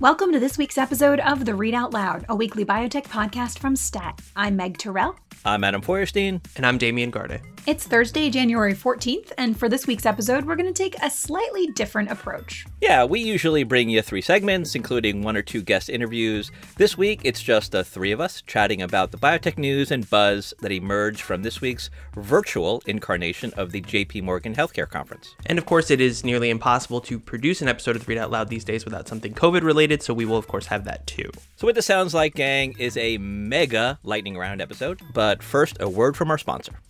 Welcome to this week's episode of The Read Out Loud, a weekly biotech podcast from STAT. I'm Meg Terrell. I'm Adam Feuerstein. And I'm Damian Garde. It's Thursday, January 14th, and for this week's episode, we're going to take a slightly different approach. Yeah, we usually bring you three segments, including one or two guest interviews. This week, it's just the three of us chatting about the biotech news and buzz that emerged from this week's virtual incarnation of the JP Morgan Healthcare Conference. And of course, it is nearly impossible to produce an episode of Read Out Loud these days without something COVID related, so we will, of course, have that too. So, what this sounds like, gang, is a mega lightning round episode. But first, a word from our sponsor.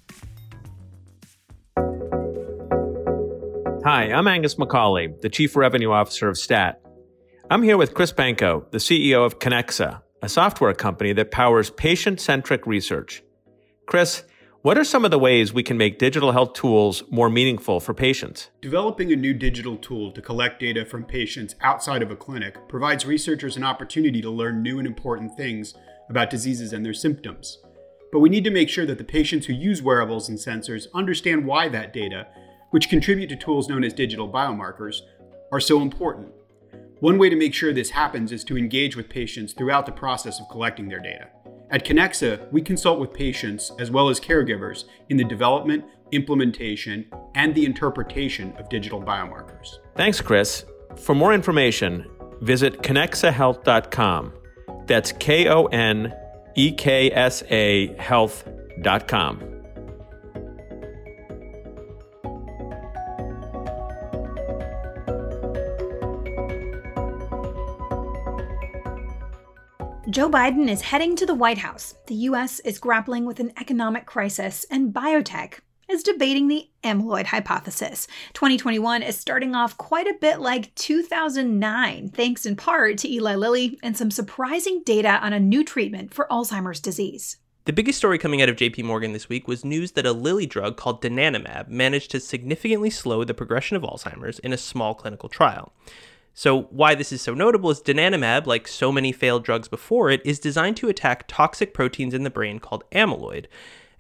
Hi, I'm Angus McCauley, the Chief Revenue Officer of STAT. I'm here with Chris Benko, the CEO of Koneksa, a software company that powers patient centric research. Chris, what are some of the ways we can make digital health tools more meaningful for patients? Developing a new digital tool to collect data from patients outside of a clinic provides researchers an opportunity to learn new and important things about diseases and their symptoms. But we need to make sure that the patients who use wearables and sensors understand why that data which contribute to tools known as digital biomarkers, are so important. One way to make sure this happens is to engage with patients throughout the process of collecting their data. At Koneksa, we consult with patients as well as caregivers in the development, implementation, and the interpretation of digital biomarkers. Thanks, Chris. For more information, visit koneksahealth.com. That's K O N E K S A health.com. Joe Biden is heading to the White House. The U.S. is grappling with an economic crisis, and biotech is debating the amyloid hypothesis. 2021 is starting off quite a bit like 2009, thanks in part to Eli Lilly and some surprising data on a new treatment for Alzheimer's disease. The biggest story coming out of JP Morgan this week was news that a Lilly drug called donanemab managed to significantly slow the progression of Alzheimer's in a small clinical trial. So, why this is so notable is donanemab, like so many failed drugs before it, is designed to attack toxic proteins in the brain called amyloid.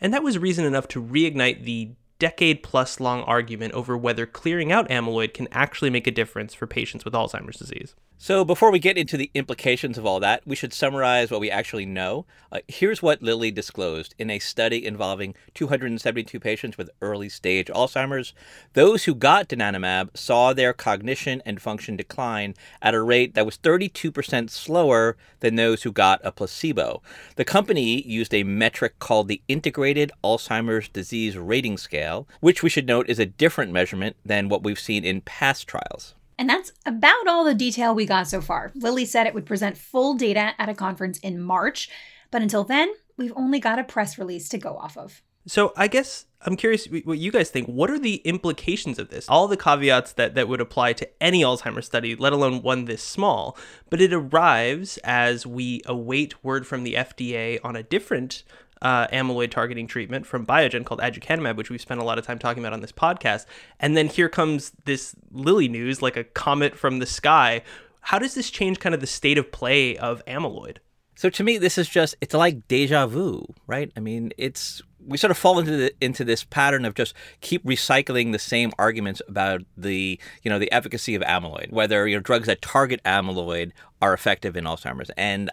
And that was reason enough to reignite the decade plus long argument over whether clearing out amyloid can actually make a difference for patients with Alzheimer's disease. So, before we get into the implications of all that, we should summarize what we actually know. Uh, here's what Lilly disclosed in a study involving 272 patients with early stage Alzheimer's. Those who got donanemab saw their cognition and function decline at a rate that was 32% slower than those who got a placebo. The company used a metric called the Integrated Alzheimer's Disease Rating Scale, which we should note is a different measurement than what we've seen in past trials. And that's about all the detail we got so far. Lilly said it would present full data at a conference in March, but until then, we've only got a press release to go off of. So I guess I'm curious what you guys think. What are the implications of this? All the caveats that, that would apply to any Alzheimer's study, let alone one this small. But it arrives as we await word from the FDA on a different uh, amyloid targeting treatment from Biogen called aducanumab, which we've spent a lot of time talking about on this podcast. And then here comes this Lilly news, like a comet from the sky. How does this change kind of the state of play of amyloid? So to me, this is just it's like deja vu, right? I mean, it's we sort of fall into the, into this pattern of just keep recycling the same arguments about the you know the efficacy of amyloid, whether you know drugs that target amyloid are effective in Alzheimer's, and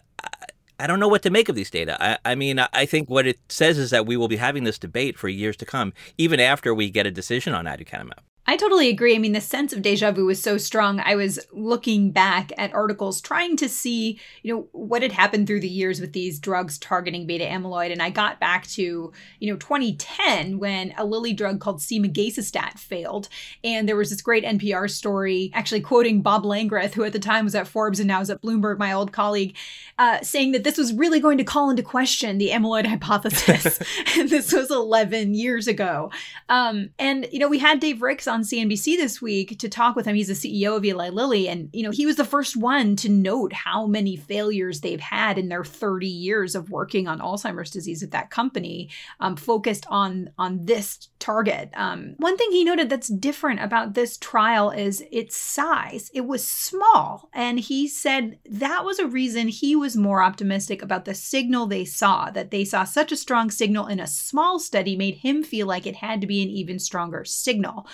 I don't know what to make of these data. I, I, mean, I think what it says is that we will be having this debate for years to come, even after we get a decision on aducanumab. I totally agree. I mean, the sense of deja vu was so strong. I was looking back at articles trying to see, you know, what had happened through the years with these drugs targeting beta amyloid. And I got back to, you know, 2010 when a Lilly drug called semagacestat failed. And there was this great NPR story, actually quoting Bob Langreth, who at the time was at Forbes and now is at Bloomberg, my old colleague, uh, saying that this was really going to call into question the amyloid hypothesis. and this was 11 years ago. Um, and, you know, we had Dave Ricks on on CNBC this week to talk with him. He's the CEO of Eli Lilly, and you know he was the first one to note how many failures they've had in their 30 years of working on Alzheimer's disease at that company, um, focused on on this target. Um, one thing he noted that's different about this trial is its size. It was small, and he said that was a reason he was more optimistic about the signal they saw. That they saw such a strong signal in a small study made him feel like it had to be an even stronger signal.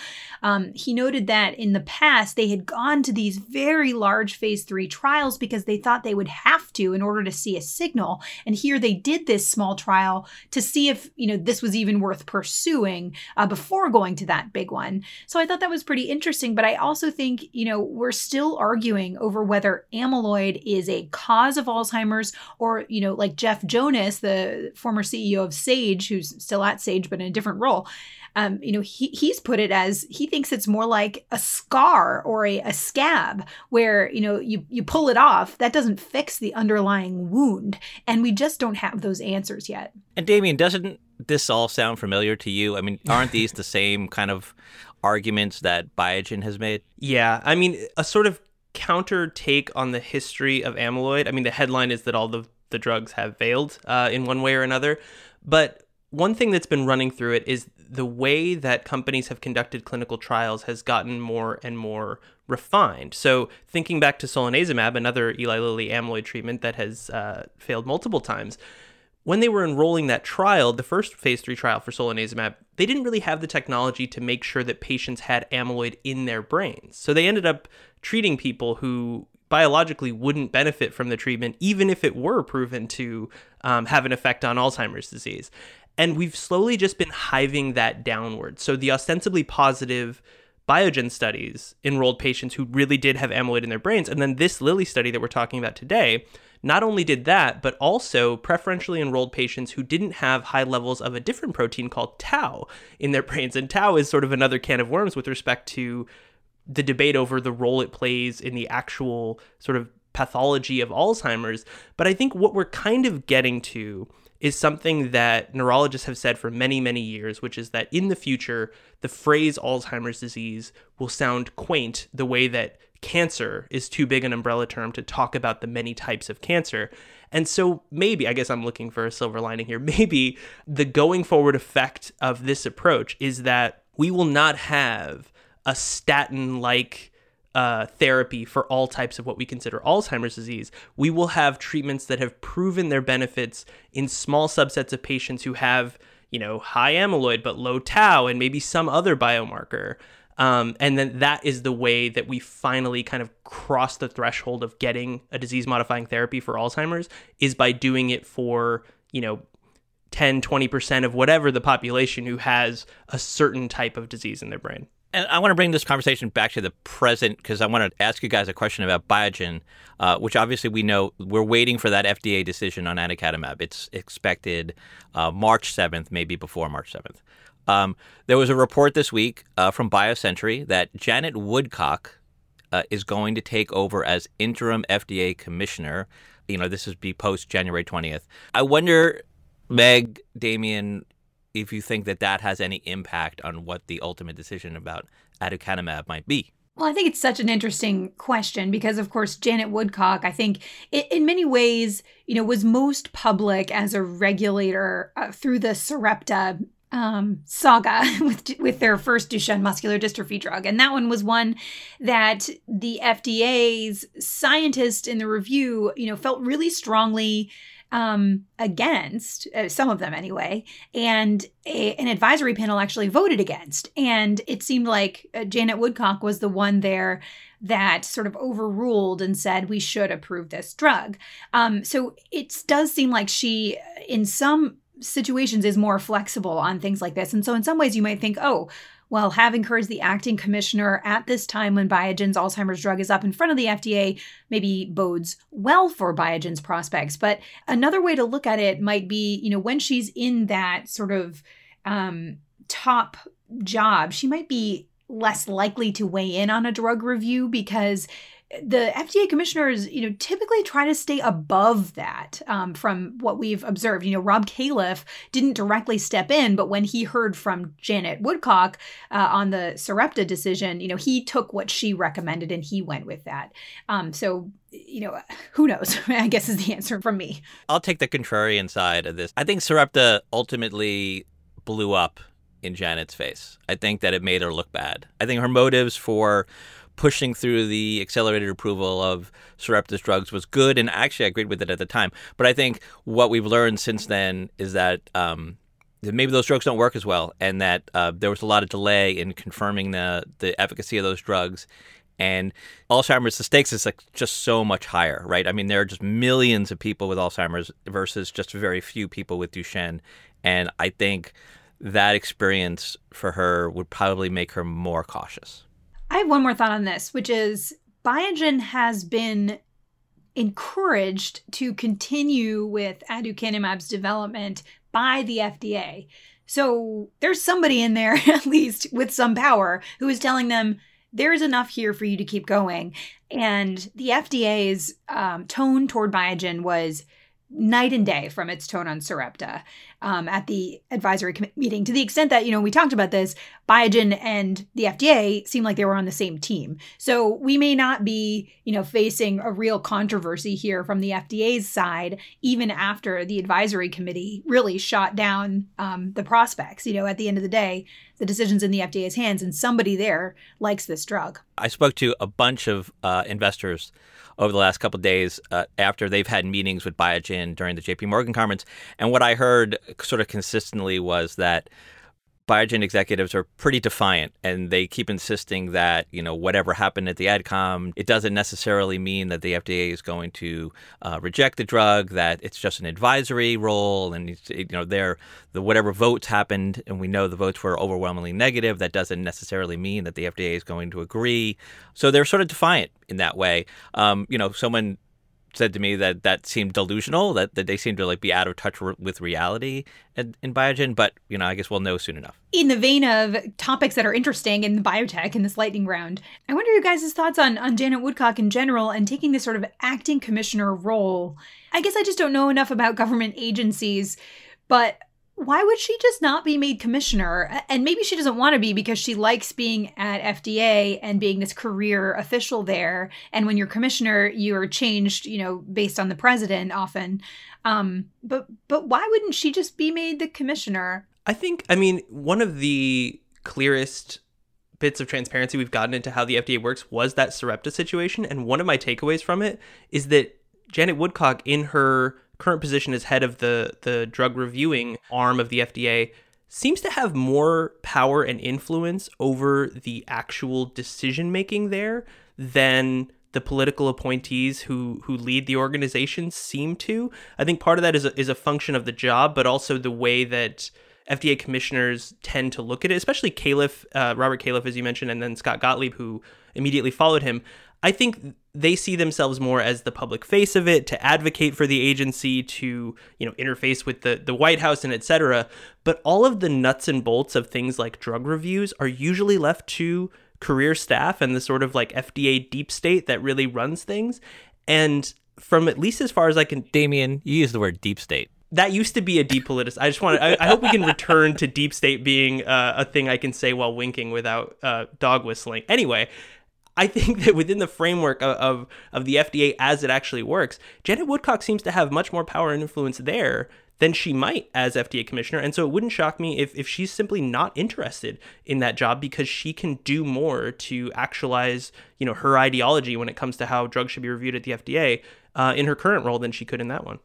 Um, he noted that in the past, they had gone to these very large phase three trials because they thought they would have to in order to see a signal. And here they did this small trial to see if, you know, this was even worth pursuing uh, before going to that big one. So I thought that was pretty interesting. But I also think, you know, we're still arguing over whether amyloid is a cause of Alzheimer's or, you know, like Jeff Jonas, the former CEO of Sage, who's still at Sage but in a different role, um, you know, he, he's put it as he thinks it's more like a scar or a, a scab where, you know, you, you pull it off. That doesn't fix the underlying wound. And we just don't have those answers yet. And Damian, doesn't this all sound familiar to you? I mean, aren't these the same kind of arguments that Biogen has made? Yeah. I mean, a sort of counter take on the history of amyloid. I mean, the headline is that all the, the drugs have failed uh, in one way or another. But one thing that's been running through it is the way that companies have conducted clinical trials has gotten more and more refined. So, thinking back to solanezumab, another Eli Lilly amyloid treatment that has uh, failed multiple times, when they were enrolling that trial, the first phase three trial for solanezumab, they didn't really have the technology to make sure that patients had amyloid in their brains. So, they ended up treating people who biologically wouldn't benefit from the treatment, even if it were proven to um, have an effect on Alzheimer's disease. And we've slowly just been hiving that downward. So the ostensibly positive Biogen studies enrolled patients who really did have amyloid in their brains. And then this Lilly study that we're talking about today not only did that, but also preferentially enrolled patients who didn't have high levels of a different protein called tau in their brains. And tau is sort of another can of worms with respect to the debate over the role it plays in the actual sort of pathology of Alzheimer's. But I think what we're kind of getting to is something that neurologists have said for many, many years, which is that in the future, the phrase Alzheimer's disease will sound quaint the way that cancer is too big an umbrella term to talk about the many types of cancer. And so maybe, I guess I'm looking for a silver lining here, maybe the going forward effect of this approach is that we will not have a statin like uh, therapy for all types of what we consider Alzheimer's disease, we will have treatments that have proven their benefits in small subsets of patients who have, you know, high amyloid but low tau and maybe some other biomarker. Um, and then that is the way that we finally kind of cross the threshold of getting a disease modifying therapy for Alzheimer's is by doing it for, you know, 10, 20% of whatever the population who has a certain type of disease in their brain. And I want to bring this conversation back to the present because I want to ask you guys a question about Biogen, uh, which obviously we know we're waiting for that FDA decision on aducanumab. It's expected uh, March 7th, maybe before March 7th. Um, there was a report this week uh, from BioCentury that Janet Woodcock uh, is going to take over as interim FDA commissioner. You know, this is be post January 20th. I wonder, Meg, Damian, if you think that that has any impact on what the ultimate decision about aducanumab might be. Well, I think it's such an interesting question because, of course, Janet Woodcock, I think, in many ways, you know, was most public as a regulator uh, through the Sarepta um, saga with with their first Duchenne muscular dystrophy drug, and that one was one that the FDA's scientists in the review, you know, felt really strongly um, against, uh, some of them anyway, and a, an advisory panel actually voted against. And it seemed like uh, Janet Woodcock was the one there that sort of overruled and said we should approve this drug. Um, so it does seem like she, in some situations, is more flexible on things like this. And so, in some ways, you might think, oh, well, having her as the acting commissioner at this time when Biogen's Alzheimer's drug is up in front of the FDA maybe bodes well for Biogen's prospects. But another way to look at it might be, you know, when she's in that sort of um, top job, she might be less likely to weigh in on a drug review because the FDA commissioners, you know, typically try to stay above that um, from what we've observed. You know, Rob Califf didn't directly step in, but when he heard from Janet Woodcock uh, on the Sarepta decision, you know, he took what she recommended and he went with that. Um, so, you know, who knows? I guess is the answer from me. I'll take the contrarian side of this. I think Sarepta ultimately blew up in Janet's face. I think that it made her look bad. I think her motives for pushing through the accelerated approval of Sarepta's drugs was good, and actually I agreed with it at the time. But I think what we've learned since then is that um, maybe those drugs don't work as well, and that uh, there was a lot of delay in confirming the the efficacy of those drugs. And Alzheimer's, the stakes is like just so much higher, right? I mean, there are just millions of people with Alzheimer's versus just very few people with Duchenne, and I think that experience for her would probably make her more cautious. I have one more thought on this, which is Biogen has been encouraged to continue with aducanumab's development by the FDA. So there's somebody in there, at least with some power, who is telling them there's enough here for you to keep going. And the FDA's um, tone toward Biogen was night and day from its tone on Sarepta um, at the advisory com- meeting to the extent that, you know, we talked about this, Biogen and the FDA seemed like they were on the same team. So we may not be, you know, facing a real controversy here from the FDA's side, even after the advisory committee really shot down um, the prospects. You know, at the end of the day, the decision's in the FDA's hands and somebody there likes this drug. I spoke to a bunch of uh, investors over the last couple days uh, after they've had meetings with Biogen during the JP Morgan conference. And what I heard sort of consistently was that Biogen executives are pretty defiant and they keep insisting that, you know, whatever happened at the AdCom, it doesn't necessarily mean that the FDA is going to uh, reject the drug, that it's just an advisory role and, you know, there, the whatever votes happened, and we know the votes were overwhelmingly negative, that doesn't necessarily mean that the FDA is going to agree. So they're sort of defiant in that way. Um, you know, someone said to me that that seemed delusional, that, that they seemed to like be out of touch with reality in, in Biogen. But you know, I guess we'll know soon enough. In the vein of topics that are interesting in the biotech in this lightning round, I wonder your guys' thoughts on on Janet Woodcock in general and taking this sort of acting commissioner role. I guess I just don't know enough about government agencies, but why would she just not be made commissioner? And maybe she doesn't want to be because she likes being at FDA and being this career official there. And when you're commissioner, you are changed, you know, based on the president often. Um, but but why wouldn't she just be made the commissioner? I think I mean one of the clearest bits of transparency we've gotten into how the FDA works was that Sarepta situation, and one of my takeaways from it is that Janet Woodcock in her current position as head of the the drug reviewing arm of the FDA seems to have more power and influence over the actual decision making there than the political appointees who who lead the organization seem to. I think part of that is a, is a function of the job, but also the way that FDA commissioners tend to look at it, especially Califf, uh, Robert Califf, as you mentioned, and then Scott Gottlieb, who immediately followed him. I think they see themselves more as the public face of it to advocate for the agency to you know interface with the the White House and etc. But all of the nuts and bolts of things like drug reviews are usually left to career staff and the sort of like FDA deep state that really runs things. And from at least as far as I can, Damian, you use the word deep state that used to be a depoliticized. I just want to. I, I, hope we can return to deep state being uh, a thing I can say while winking without uh, dog whistling. Anyway, I think that within the framework of, of, of the FDA as it actually works, Janet Woodcock seems to have much more power and influence there than she might as FDA commissioner. And so it wouldn't shock me if, if she's simply not interested in that job because she can do more to actualize, you know, her ideology when it comes to how drugs should be reviewed at the FDA uh, in her current role than she could in that one.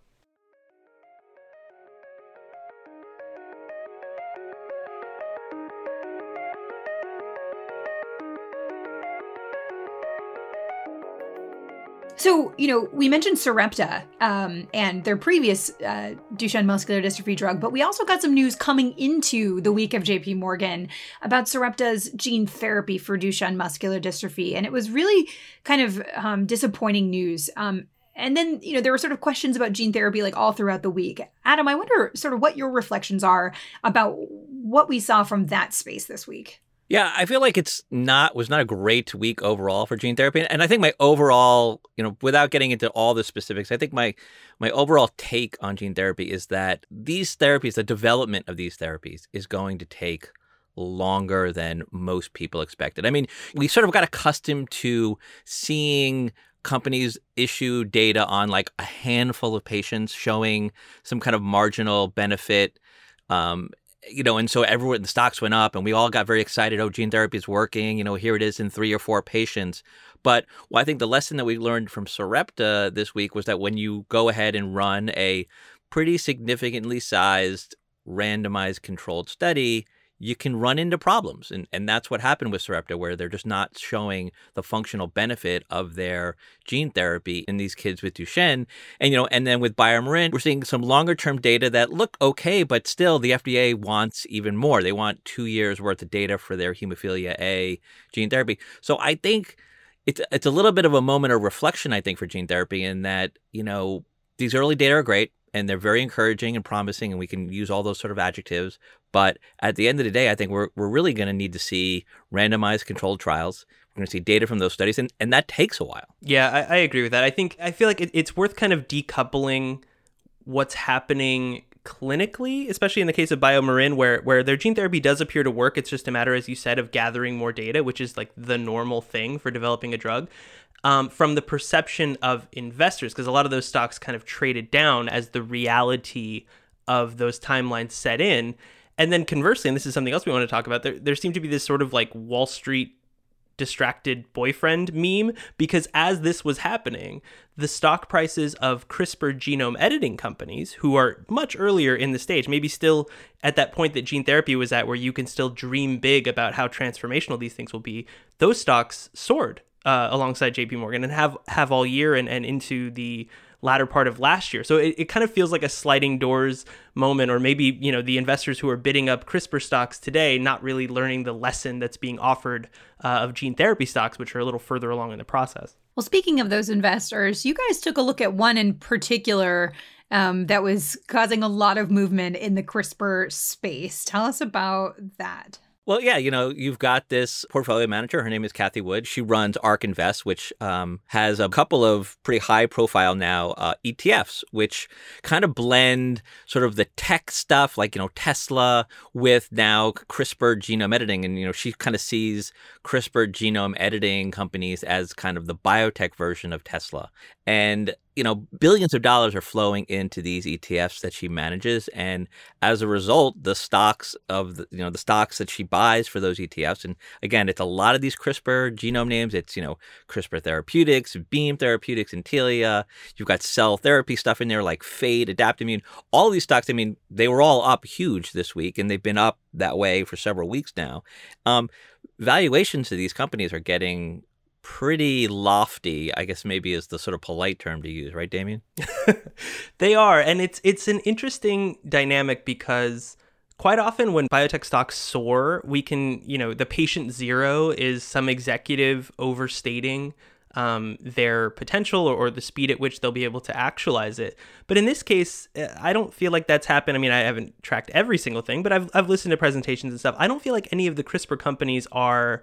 So, you know, we mentioned Sarepta um, and their previous uh, Duchenne muscular dystrophy drug, but we also got some news coming into the week of JP Morgan about Sarepta's gene therapy for Duchenne muscular dystrophy. And it was really kind of um, disappointing news. Um, and then, you know, there were sort of questions about gene therapy like all throughout the week. Adam, I wonder sort of what your reflections are about what we saw from that space this week. Yeah, I feel like it's not was not a great week overall for gene therapy, and I think my overall, you know, without getting into all the specifics, I think my my overall take on gene therapy is that these therapies, the development of these therapies, is going to take longer than most people expected. I mean, we sort of got accustomed to seeing companies issue data on like a handful of patients showing some kind of marginal benefit um, you know, and so everyone, the stocks went up and we all got very excited. Oh, gene therapy is working. You know, here it is in three or four patients. But well, I think the lesson that we learned from Sarepta this week was that when you go ahead and run a pretty significantly sized randomized controlled study, you can run into problems. And, and that's what happened with Sarepta, where they're just not showing the functional benefit of their gene therapy in these kids with Duchenne. And, you know, and then with BioMarin, we're seeing some longer term data that look okay, but still the FDA wants even more. They want two years worth of data for their hemophilia A gene therapy. So I think it's, it's a little bit of a moment of reflection, I think, for gene therapy in that, you know, these early data are great and they're very encouraging and promising, and we can use all those sort of adjectives. But at the end of the day, I think we're, we're really going to need to see randomized controlled trials. We're going to see data from those studies, and, and that takes a while. Yeah, I, I agree with that. I think I feel like it, it's worth kind of decoupling what's happening clinically, especially in the case of BioMarin, where where their gene therapy does appear to work. It's just a matter, as you said, of gathering more data, which is like the normal thing for developing a drug um, from the perception of investors, because a lot of those stocks kind of traded down as the reality of those timelines set in. And then conversely, and this is something else we want to talk about, there, there seemed to be this sort of like Wall Street distracted boyfriend meme because as this was happening, the stock prices of CRISPR genome editing companies, who are much earlier in the stage, maybe still at that point that gene therapy was at, where you can still dream big about how transformational these things will be, those stocks soared uh, alongside JP Morgan and have have all year and, and into the latter part of last year. So it, it kind of feels like a sliding doors moment, or maybe, you know, the investors who are bidding up CRISPR stocks today not really learning the lesson that's being offered uh, of gene therapy stocks, which are a little further along in the process. Well, speaking of those investors, you guys took a look at one in particular um, that was causing a lot of movement in the CRISPR space. Tell us about that. Well, yeah, you know, you've got this portfolio manager. Her name is Cathie Wood. She runs ARK Invest, which um, has a couple of pretty high profile now uh, ETFs, which kind of blend sort of the tech stuff, like, you know, Tesla, with now CRISPR genome editing. And, you know, she kind of sees CRISPR genome editing companies as kind of the biotech version of Tesla. And you know, billions of dollars are flowing into these ETFs that she manages, and as a result, the stocks of the, you know the stocks that she buys for those ETFs, and again, it's a lot of these CRISPR genome names. It's you know CRISPR Therapeutics, Beam Therapeutics, Intellia. You've got cell therapy stuff in there like Fate, Adaptimmune. All these stocks, I mean, they were all up huge this week, and they've been up that way for several weeks now. Um, valuations of these companies are getting pretty lofty, I guess maybe is the sort of polite term to use, right, Damian? they are, and it's it's an interesting dynamic because quite often when biotech stocks soar, we can, you know, the patient zero is some executive overstating um, their potential or, or, the speed at which they'll be able to actualize it. But in this case, uh, I don't feel like that's happened. I mean, I haven't tracked every single thing, but I've, I've listened to presentations and stuff. I don't feel like any of the CRISPR companies are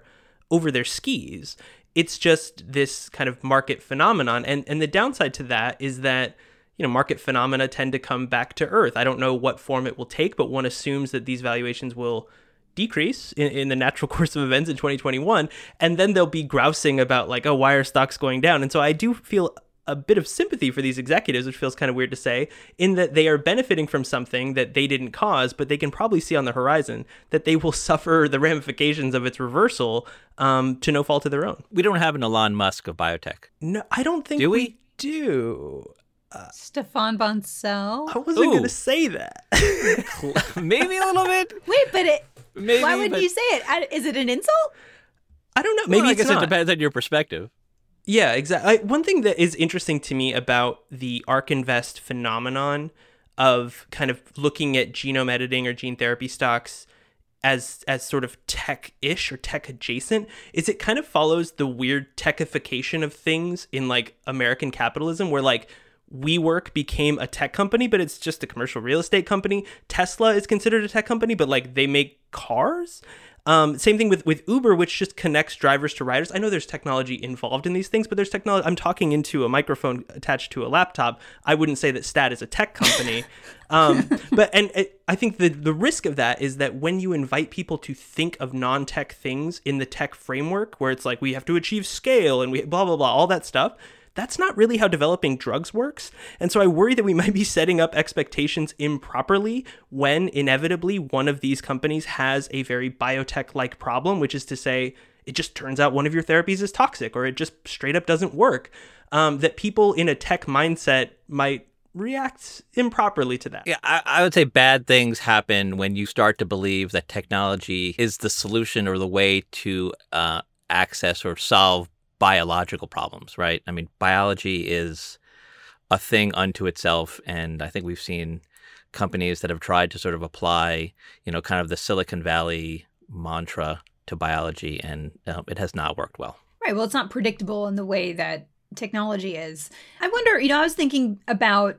over their skis it's just this kind of market phenomenon. And and the downside to that is that you know market phenomena tend to come back to earth. I don't know what form it will take, but one assumes that these valuations will decrease in, in the natural course of events in 2021 and then they'll be grousing about like oh why are stocks going down and so i do feel a bit of sympathy for these executives, which feels kind of weird to say, in that they are benefiting from something that they didn't cause, but they can probably see on the horizon that they will suffer the ramifications of its reversal um, to no fault of their own. We don't have an Elon Musk of biotech. No, I don't think do we? we do. Uh, Stéphane Bancel. I wasn't going to say that. Maybe a little bit. Wait, but it. Maybe, why wouldn't but... you say it? Is it an insult? I don't know. Maybe well, I guess not. it depends on your perspective. Yeah, exactly. One thing that is interesting to me about the ARK Invest phenomenon of kind of looking at genome editing or gene therapy stocks as as sort of tech-ish or tech adjacent is it kind of follows the weird techification of things in like American capitalism where like WeWork became a tech company, but it's just a commercial real estate company. Tesla is considered a tech company, but like they make cars. Um, same thing with with Uber, which just connects drivers to riders. I know there's technology involved in these things, but there's technology. I'm talking into a microphone attached to a laptop. I wouldn't say that Stat is a tech company, um, but and it, I think the the risk of that is that when you invite people to think of non-tech things in the tech framework, where it's like we have to achieve scale and we blah blah blah, all that stuff that's not really how developing drugs works. And so I worry that we might be setting up expectations improperly when inevitably one of these companies has a very biotech like problem, which is to say, it just turns out one of your therapies is toxic or it just straight up doesn't work. Um, that people in a tech mindset might react improperly to that. Yeah, I, I, would say bad things happen when you start to believe that technology is the solution or the way to uh, access or solve biological problems, right? I mean, biology is a thing unto itself. And I think we've seen companies that have tried to sort of apply, you know, kind of the Silicon Valley mantra to biology, and uh, it has not worked well. Right. Well, it's not predictable in the way that technology is. I wonder, you know, I was thinking about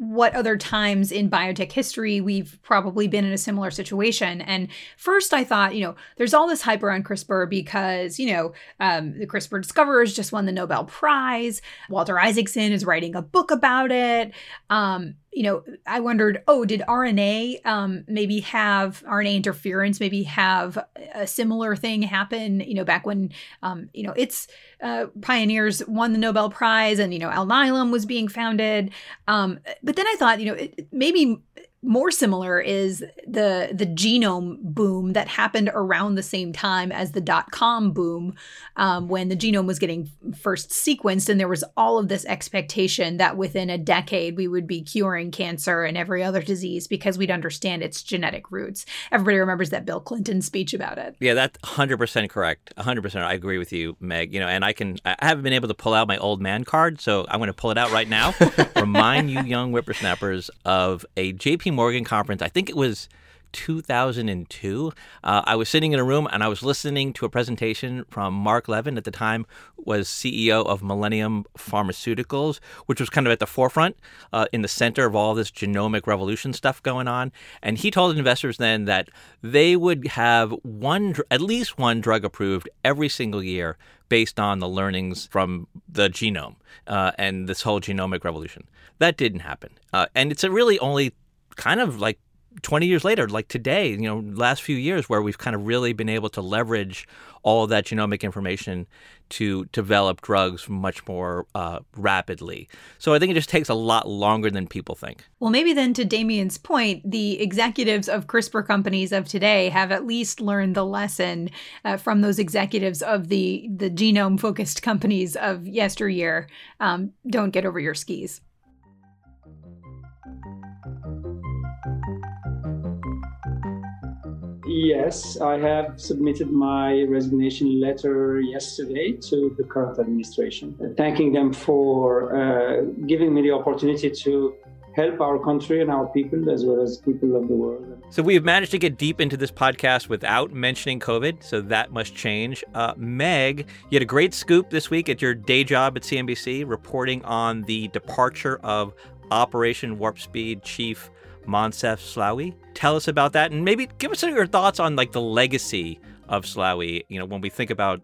what other times in biotech history we've probably been in a similar situation. And first, I thought, you know, there's all this hype around CRISPR because, you know, um, the CRISPR discoverers just won the Nobel Prize. Walter Isaacson is writing a book about it. Um, you know, I wondered, oh, did RNA um, maybe have RNA interference, maybe have a similar thing happen, you know, back when, um, you know, its uh, pioneers won the Nobel Prize and, you know, Alnylam was being founded. Um, but then I thought, you know, it, maybe more similar is the the genome boom that happened around the same time as the dot com boom um, when the genome was getting first sequenced and there was all of this expectation that within a decade we would be curing cancer and every other disease because we'd understand its genetic roots. Everybody remembers that bill clinton speech about it. Yeah that's 100% correct. 100% i agree with you meg. You know and i can i haven't been able to pull out my old man card so i'm going to pull it out right now. Remind you young whippersnappers of a jp Morgan conference. I think it was 2002. Uh, I was sitting in a room and I was listening to a presentation from Mark Levin at the time was CEO of Millennium Pharmaceuticals, which was kind of at the forefront uh, in the center of all this genomic revolution stuff going on. And he told investors then that they would have one, at least one drug approved every single year based on the learnings from the genome uh, and this whole genomic revolution. That didn't happen. Uh, and it's really only kind of like 20 years later, like today, you know, last few years, where we've kind of really been able to leverage all of that genomic information to develop drugs much more uh, rapidly. So I think it just takes a lot longer than people think. Well, maybe then to Damian's point, the executives of CRISPR companies of today have at least learned the lesson uh, from those executives of the the genome focused companies of yesteryear. Um, don't get over your skis. Yes, I have submitted my resignation letter yesterday to the current administration, thanking them for uh, giving me the opportunity to help our country and our people as well as people of the world. So we've managed to get deep into this podcast without mentioning COVID, so that must change. Uh, Meg, you had a great scoop this week at your day job at CNBC, reporting on the departure of Operation Warp Speed Chief Moncef Slaoui. Tell us about that and maybe give us your thoughts on like the legacy of Slaoui. you know, when we think about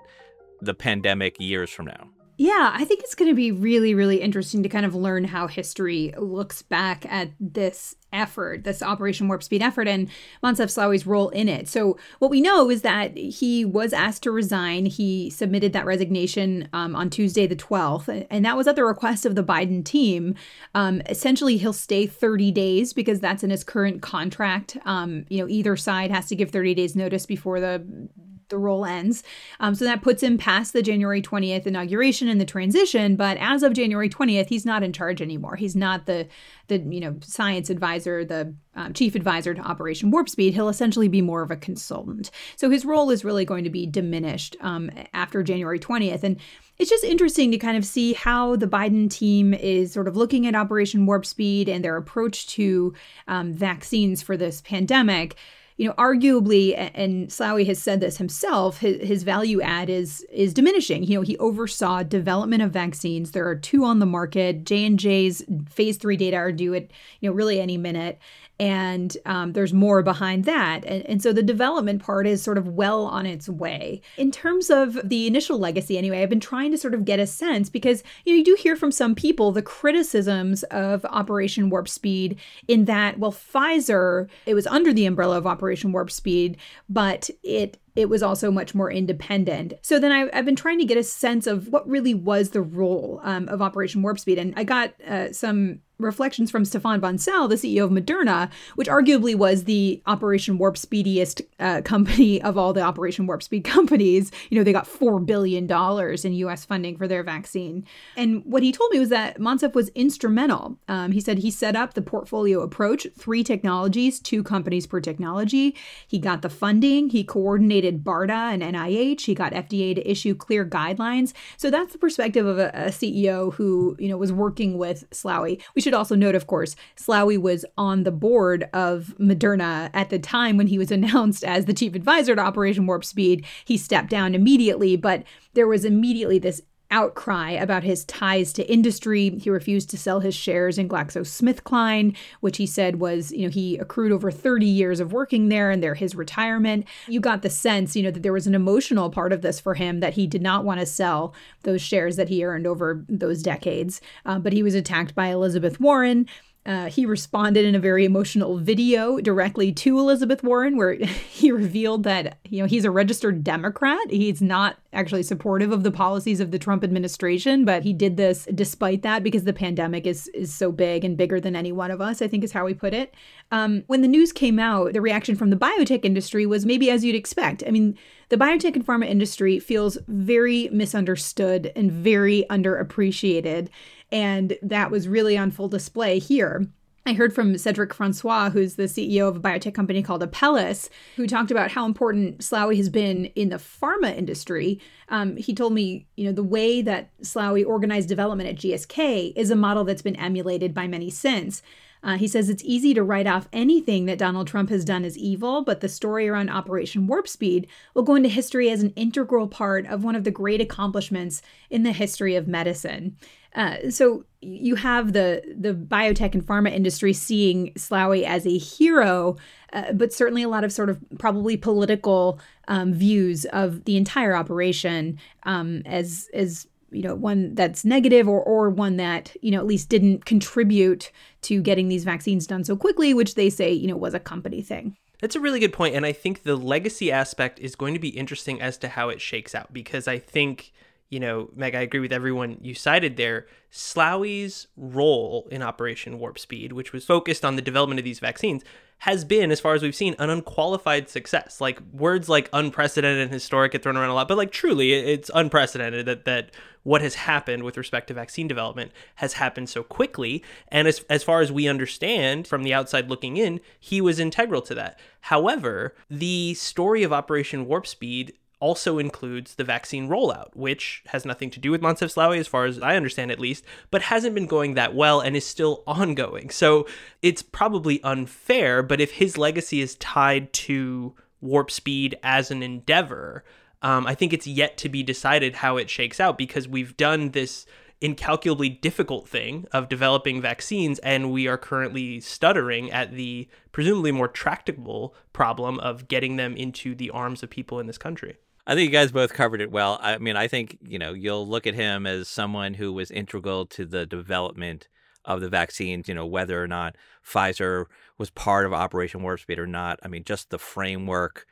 the pandemic years from now. Yeah, I think it's going to be really, really interesting to kind of learn how history looks back at this effort, this Operation Warp Speed effort, and Moncef Slaoui's role in it. So, what we know is that he was asked to resign. He submitted that resignation um, on Tuesday, the 12th, and that was at the request of the Biden team. Um, essentially, he'll stay 30 days because that's in his current contract. Um, you know, either side has to give 30 days notice before the the role ends. Um, so that puts him past the January 20th inauguration and the transition. But as of January 20th, he's not in charge anymore. He's not the the you know science advisor, the um, chief advisor to Operation Warp Speed. He'll essentially be more of a consultant. So his role is really going to be diminished um, after January 20th. And it's just interesting to kind of see how the Biden team is sort of looking at Operation Warp Speed and their approach to um, vaccines for this pandemic you know, arguably, and Slaoui has said this himself, his, his value add is is diminishing. You know, he oversaw development of vaccines. There are two on the market. J and J's phase three data are due at you know really any minute, and um, there's more behind that. And, and so the development part is sort of well on its way. In terms of the initial legacy, anyway, I've been trying to sort of get a sense because you know you do hear from some people the criticisms of Operation Warp Speed in that well Pfizer it was under the umbrella of Operation Warp Speed, but it it was also much more independent. So then I, have been trying to get a sense of what really was the role um, of Operation Warp Speed. And I got uh, some reflections from Stéphane Bancel, the CEO of Moderna, which arguably was the Operation Warp Speediest uh, company of all the Operation Warp Speed companies. You know, they got $4 billion in US funding for their vaccine. And what he told me was that Moncef was instrumental. Um, he said he set up the portfolio approach, three technologies, two companies per technology. He got the funding, he coordinated BARDA and NIH, he got FDA to issue clear guidelines. So that's the perspective of a, a CEO who, you know, was working with Slaoui. We should also note, of course, Slaoui was on the board of Moderna at the time when he was announced as the chief advisor to Operation Warp Speed. He stepped down immediately, but there was immediately this outcry about his ties to industry. He refused to sell his shares in GlaxoSmithKline, which he said was, you know, he accrued over 30 years of working there and they're his retirement. You got the sense, you know, that there was an emotional part of this for him that he did not want to sell those shares that he earned over those decades. Uh, but he was attacked by Elizabeth Warren. Uh, he responded in a very emotional video directly to Elizabeth Warren, where he revealed that you know he's a registered Democrat. He's not actually supportive of the policies of the Trump administration, but he did this despite that because the pandemic is is so big and bigger than any one of us. I think is how he put it. Um, when the news came out, the reaction from the biotech industry was maybe as you'd expect. I mean, the biotech and pharma industry feels very misunderstood and very underappreciated. And that was really on full display here. I heard from Cedric Francois, who's the CEO of a biotech company called Apellis, who talked about how important Slaoui has been in the pharma industry. Um, he told me, you know, the way that Slaoui organized development at GSK is a model that's been emulated by many since. Uh, he says it's easy to write off anything that Donald Trump has done as evil, but the story around Operation Warp Speed will go into history as an integral part of one of the great accomplishments in the history of medicine. Uh, so you have the the biotech and pharma industry seeing Slaoui as a hero, uh, but certainly a lot of sort of probably political um, views of the entire operation um, as as you know one that's negative or or one that you know at least didn't contribute to getting these vaccines done so quickly which they say you know was a company thing. That's a really good point and i think the legacy aspect is going to be interesting as to how it shakes out because i think you know meg i agree with everyone you cited there Slaoui's role in operation warp speed which was focused on the development of these vaccines has been, as far as we've seen, an unqualified success. Like words like unprecedented and historic get thrown around a lot, but like truly, it's unprecedented that that what has happened with respect to vaccine development has happened so quickly. And as as far as we understand from the outside looking in, he was integral to that. However, the story of Operation Warp Speed also includes the vaccine rollout, which has nothing to do with Moncef Slaoui, as far as I understand at least, but hasn't been going that well and is still ongoing. So it's probably unfair, but if his legacy is tied to warp speed as an endeavor, um, I think it's yet to be decided how it shakes out because we've done this incalculably difficult thing of developing vaccines, and we are currently stuttering at the presumably more tractable problem of getting them into the arms of people in this country. I think you guys both covered it well. I mean, I think, you know, you'll look at him as someone who was integral to the development of the vaccines, you know, whether or not Pfizer was part of Operation Warp Speed or not. I mean, just the framework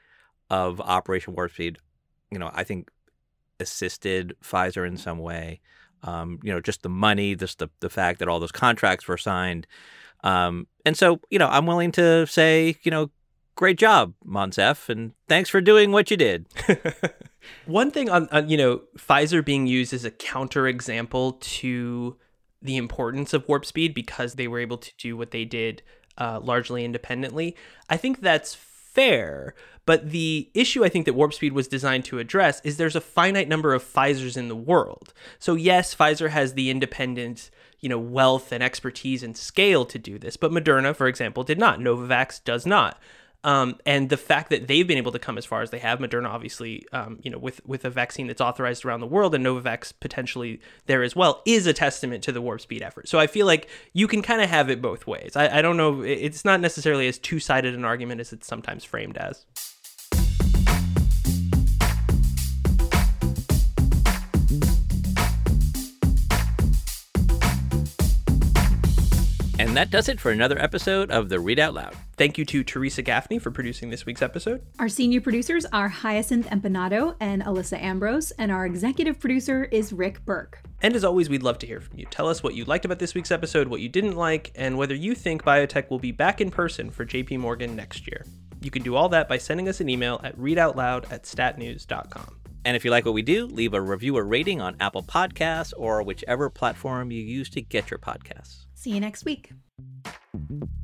of Operation Warp Speed, you know, I think assisted Pfizer in some way. Um, you know, just the money, just the, the fact that all those contracts were signed. Um, and so, you know, I'm willing to say, you know, great job, Moncef, and thanks for doing what you did. One thing on, on, you know, Pfizer being used as a counterexample to the importance of warp speed because they were able to do what they did uh, largely independently. I think that's fair, but the issue I think that warp speed was designed to address is there's a finite number of Pfizers in the world. So yes, Pfizer has the independent you know wealth and expertise and scale to do this but moderna for example did not novavax does not um, and the fact that they've been able to come as far as they have, Moderna obviously, um, you know, with with a vaccine that's authorized around the world and Novavax potentially there as well, is a testament to the warp speed effort. So I feel like you can kind of have it both ways. I, I don't know, it's not necessarily as two sided an argument as it's sometimes framed as. And that does it for another episode of the Read Out Loud. Thank you to Teresa Gaffney for producing this week's episode. Our senior producers are Hyacinth Empanado and Alyssa Ambrose, and our executive producer is Rick Burke. And as always, we'd love to hear from you. Tell us what you liked about this week's episode, what you didn't like, and whether you think biotech will be back in person for JP Morgan next year. You can do all that by sending us an email at readoutloud at statnews.com. And if you like what we do, leave a review or rating on Apple Podcasts or whichever platform you use to get your podcasts. See you next week. Thank you.